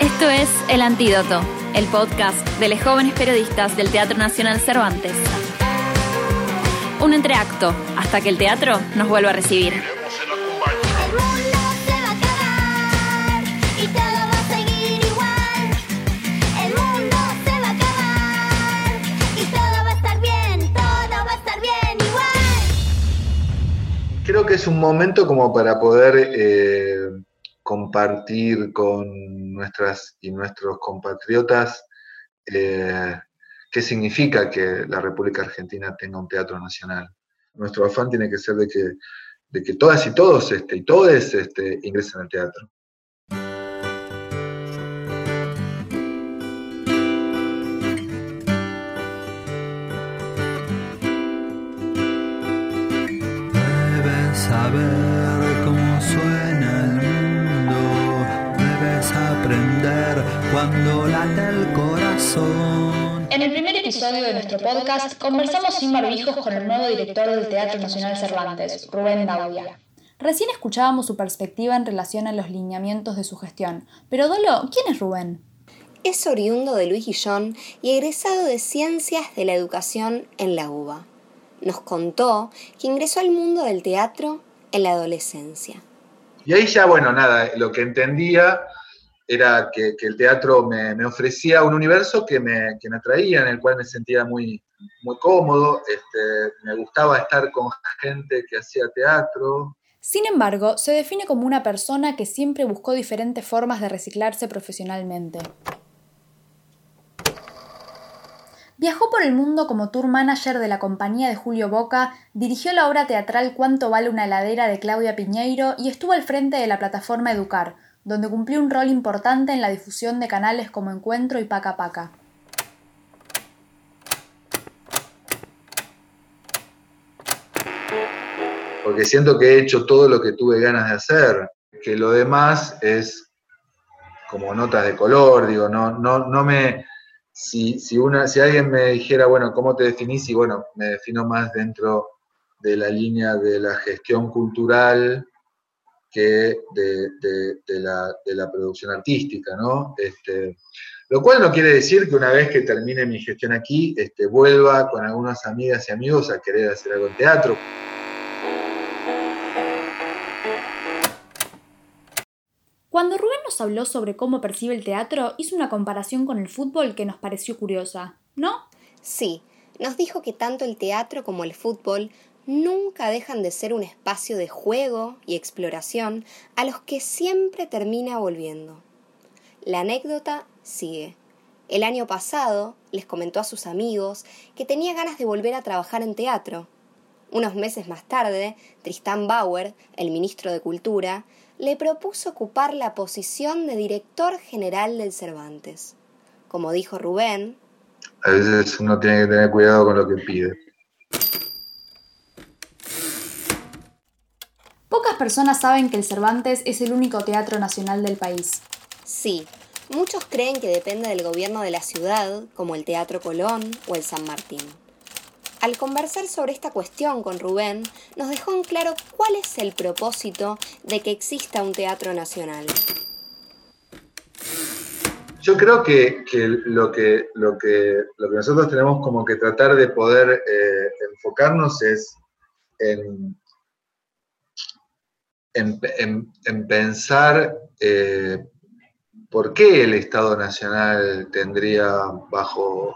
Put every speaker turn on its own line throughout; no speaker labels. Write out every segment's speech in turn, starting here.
Esto es El Antídoto, el podcast de los jóvenes periodistas del Teatro Nacional Cervantes. Un entreacto hasta que el teatro nos vuelva a recibir.
Es un momento como para poder eh, compartir con nuestras y nuestros compatriotas eh, qué significa que la República Argentina tenga un teatro nacional. Nuestro afán tiene que ser de que, de que todas y todos este, y todes este, ingresen al teatro.
Cuando late el corazón.
En el primer episodio de nuestro podcast conversamos sin barbijos con el nuevo director del Teatro Nacional Cervantes, Rubén Daudia. Recién escuchábamos su perspectiva en relación a los lineamientos de su gestión. Pero Dolo, ¿quién es Rubén?
Es oriundo de Luis Guillón y egresado de Ciencias de la Educación en la UBA nos contó que ingresó al mundo del teatro en la adolescencia.
Y ahí ya, bueno, nada, lo que entendía era que, el teatro me, ofrecía un universo que me, que me, atraía, en el cual me sentía muy, muy cómodo, este, me gustaba estar con gente que hacía teatro.
Sin embargo, se define como una persona que siempre buscó diferentes formas de reciclarse profesionalmente. Viajó por el mundo como tour manager de la compañía de Julio Boca, dirigió la obra teatral Cuánto vale una heladera de Claudia Piñeiro y estuvo al frente de la plataforma Educar, donde cumplió un rol importante en la difusión de canales como Encuentro y Paca Paca.
Porque siento que he hecho todo lo que tuve ganas de hacer, que lo demás es como notas de color, digo, no, no, no me si, si, una, si alguien me dijera, bueno, ¿cómo te definís? Y bueno, me defino más dentro de la línea de la gestión cultural que de, la, producción artística, ¿no? Este, lo cual no quiere decir que una vez que termine mi gestión aquí, este, vuelva con algunas amigas y amigos a querer hacer algo en teatro.
Cuando Rubén nos habló sobre cómo percibe el teatro, hizo una comparación con el fútbol que nos pareció curiosa, ¿no?
Sí, nos dijo que tanto el teatro como el fútbol nunca dejan de ser un espacio de juego y exploración a los que siempre termina volviendo. La anécdota sigue. El año pasado les comentó a sus amigos que tenía ganas de volver a trabajar en teatro. Unos meses más tarde, Tristán Bauer, el ministro de Cultura, le propuso ocupar la posición de director general del Cervantes. Como dijo Rubén,
a veces uno tiene que tener cuidado con lo que pide.
Personas saben que el Cervantes es el único teatro nacional del país.
Sí, muchos creen que depende del gobierno de la ciudad, como el Teatro Colón o el San Martín. Al conversar sobre esta cuestión con Rubén, nos dejó en claro cuál es el propósito de que exista un teatro nacional.
Yo creo que, lo que, lo, que, lo que nosotros tenemos como que tratar de poder eh, enfocarnos es en, en, pensar eh, por qué el Estado Nacional tendría bajo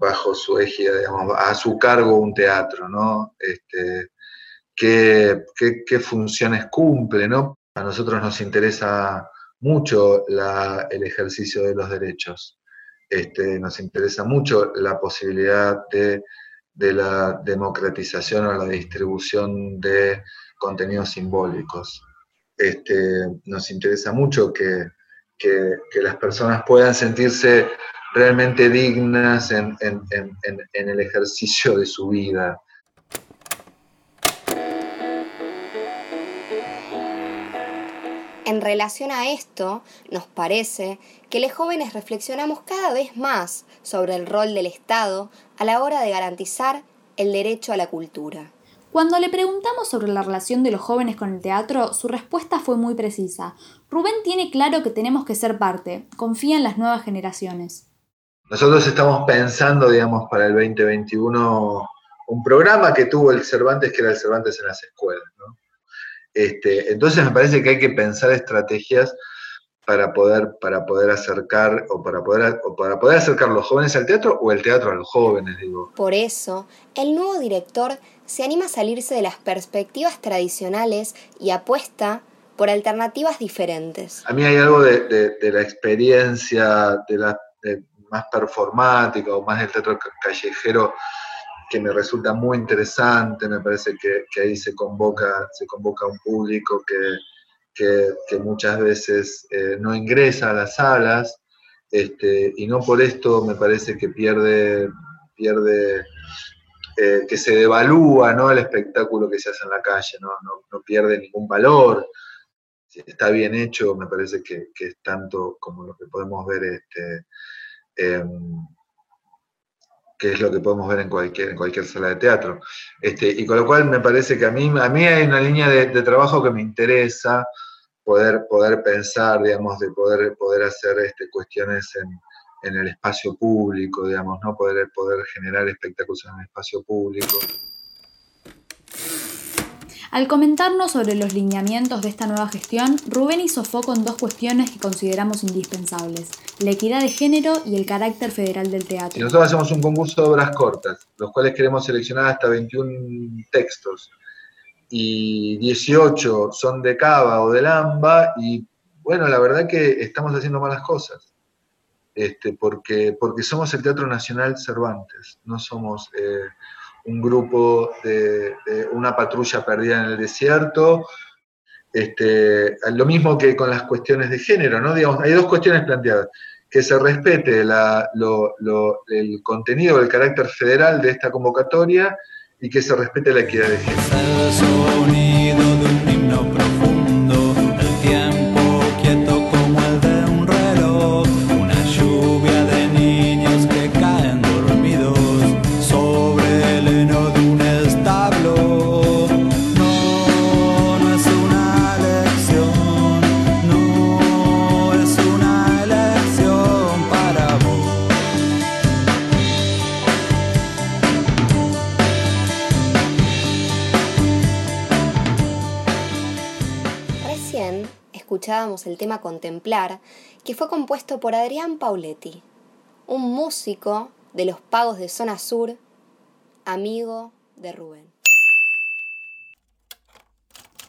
bajo su égida, digamos, a su cargo un teatro, ¿no? Este, qué, funciones cumple, ¿no? A nosotros nos interesa mucho el ejercicio de los derechos. Este, nos interesa mucho la posibilidad de, la democratización o la distribución de contenidos simbólicos. Este, nos interesa mucho que, que, las personas puedan sentirse realmente dignas en, el ejercicio de su vida.
En relación a esto, nos parece que los jóvenes reflexionamos cada vez más sobre el rol del Estado a la hora de garantizar el derecho a la cultura.
Cuando le preguntamos sobre la relación de los jóvenes con el teatro, su respuesta fue muy precisa. Rubén tiene claro que tenemos que ser parte, confía en las nuevas generaciones.
Nosotros estamos pensando, digamos, para el 2021 un programa que tuvo el Cervantes, que era el Cervantes en las escuelas. Este, entonces me parece que hay que pensar estrategias para poder, para poder acercar o para poder, o para poder acercar los jóvenes al teatro o el teatro a los jóvenes, digo.
Por eso, el nuevo director se anima a salirse de las perspectivas tradicionales y apuesta por alternativas diferentes.
A mí hay algo de, la experiencia de la más performática o más del teatro callejero que me resulta muy interesante, me parece que, ahí se convoca, se convoca un público que, muchas veces eh, no ingresa a las salas, este, y no por esto me parece que pierde, pierde eh, que se devalúa ¿no? el espectáculo que se hace en la calle, no, no, pierde ningún valor. Si está bien hecho, me parece que, es tanto como lo que podemos ver este, em, que es lo que podemos ver en cualquier, en cualquier sala de teatro. Este, y con lo cual me parece que a mí, a mí hay una línea de, trabajo que me interesa poder, poder pensar, digamos, de poder, poder hacer este, cuestiones en, el espacio público, digamos, ¿no? Poder, poder generar espectáculos en el espacio público.
Al comentarnos sobre los lineamientos de esta nueva gestión, Rubén hizo foco en dos cuestiones que consideramos indispensables, la equidad de género y el carácter federal del teatro.
Y nosotros hacemos un concurso de obras cortas, los cuales queremos seleccionar hasta 21 textos, y 18 son de Cava o de Lamba, y bueno, la verdad que estamos haciendo malas cosas, este, porque, porque somos el Teatro Nacional Cervantes, no somos... Eh, un grupo de, una patrulla perdida en el desierto. Este, lo mismo que con las cuestiones de género, ¿no? Digamos, hay dos cuestiones planteadas. Que se respete el contenido, el carácter federal de esta convocatoria y que se respete la equidad de género.
El tema Contemplar, que fue compuesto por Adrián Pauletti, un músico de los pagos de Zona Sur, amigo de Rubén.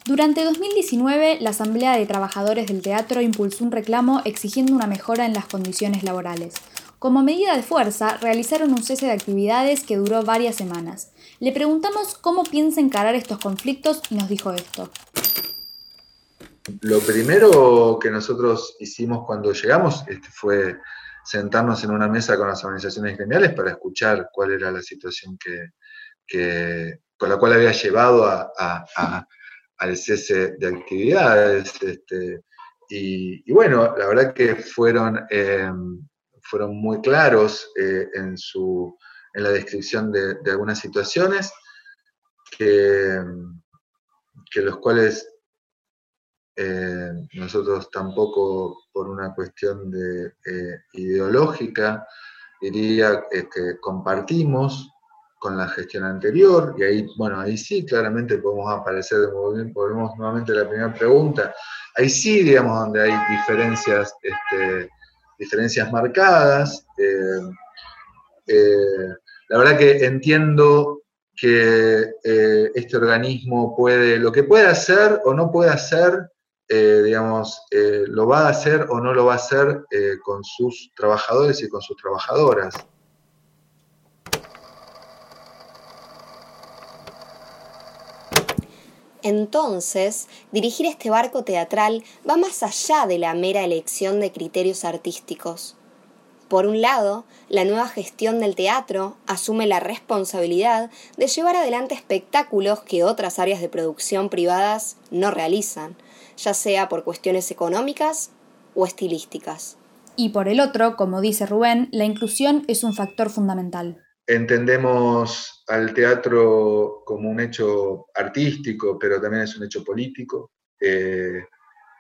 Durante 2019, la Asamblea de Trabajadores del Teatro impulsó un reclamo exigiendo una mejora en las condiciones laborales. Como medida de fuerza, realizaron un cese de actividades que duró varias semanas. Le preguntamos cómo piensa encarar estos conflictos y nos dijo esto.
Lo primero que nosotros hicimos cuando llegamos este, fue sentarnos en una mesa con las organizaciones gremiales para escuchar cuál era la situación que, con la cual había llevado al cese de actividades. Este, y, bueno, la verdad que fueron, em, fueron muy claros eh, en, su, en la descripción de, algunas situaciones que, que los cuales eh, nosotros tampoco por una cuestión de, eh, ideológica, diría este, compartimos con la gestión anterior, y ahí, bueno, ahí sí claramente podemos aparecer, volvemos nuevamente a la primera pregunta, ahí sí, digamos, donde hay diferencias, este, diferencias marcadas. Eh, la verdad que entiendo que este organismo puede, lo que puede hacer o no puede hacer, eh, digamos, eh, lo va a hacer o no lo va a hacer eh, con sus trabajadores y con sus trabajadoras.
Entonces, dirigir este barco teatral va más allá de la mera elección de criterios artísticos. Por un lado, la nueva gestión del teatro asume la responsabilidad de llevar adelante espectáculos que otras áreas de producción privadas no realizan, ya sea por cuestiones económicas o estilísticas.
Y por el otro, como dice Rubén, la inclusión es un factor fundamental.
entendemos al teatro como un hecho artístico, pero también es un hecho político. Eh,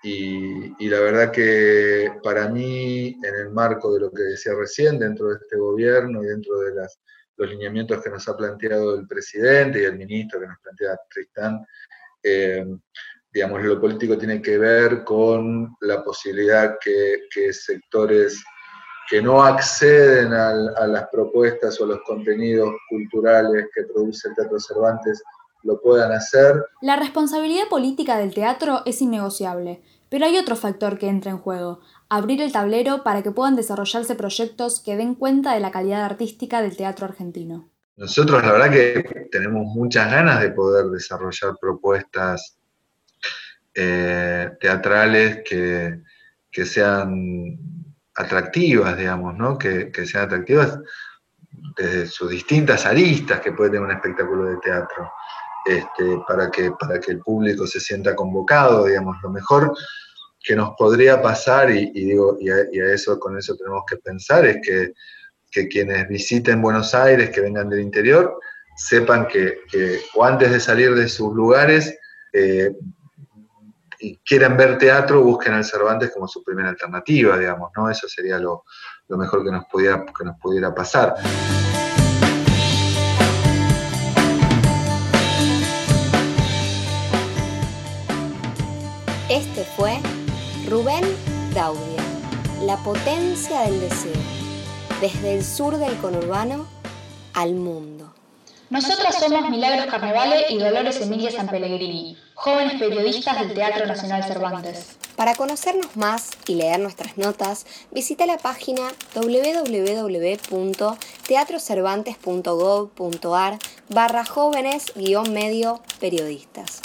y, la verdad que para mí, en el marco de lo que decía recién, dentro de este gobierno y dentro de los lineamientos que nos ha planteado el presidente y el ministro que nos plantea Tristán, eh, digamos, lo político tiene que ver con la posibilidad que, que sectores que no acceden a las propuestas o los contenidos culturales que produce el Teatro Cervantes lo puedan hacer.
La responsabilidad política del teatro es innegociable, pero hay otro factor que entra en juego, abrir el tablero para que puedan desarrollarse proyectos que den cuenta de la calidad artística del teatro argentino.
Nosotros la verdad que tenemos muchas ganas de poder desarrollar propuestas eh, teatrales que, que sean atractivas, digamos, ¿no? Que, sean atractivas desde sus distintas aristas que puede tener un espectáculo de teatro, este, para, que, para que el público se sienta convocado, digamos, lo mejor que nos podría pasar, y, digo, y a, eso, con eso tenemos que pensar, es que, quienes visiten Buenos Aires, que vengan del interior, sepan que, o antes de salir de sus lugares, eh, y quieren ver teatro, busquen al Cervantes como su primera alternativa, digamos, ¿no? Eso sería lo, mejor que nos, pudiera, que nos pudiera pasar.
Este fue Rubén Daudia, La potencia del deseo, desde el sur del conurbano al mundo.
Nosotras somos Milagros Carnevale y Dolores Emilia San Pellegrini, jóvenes periodistas del Teatro Nacional Cervantes.
Para conocernos más y leer nuestras notas, visita la página www.teatrocervantes.gov.ar barra jóvenes-medio periodistas.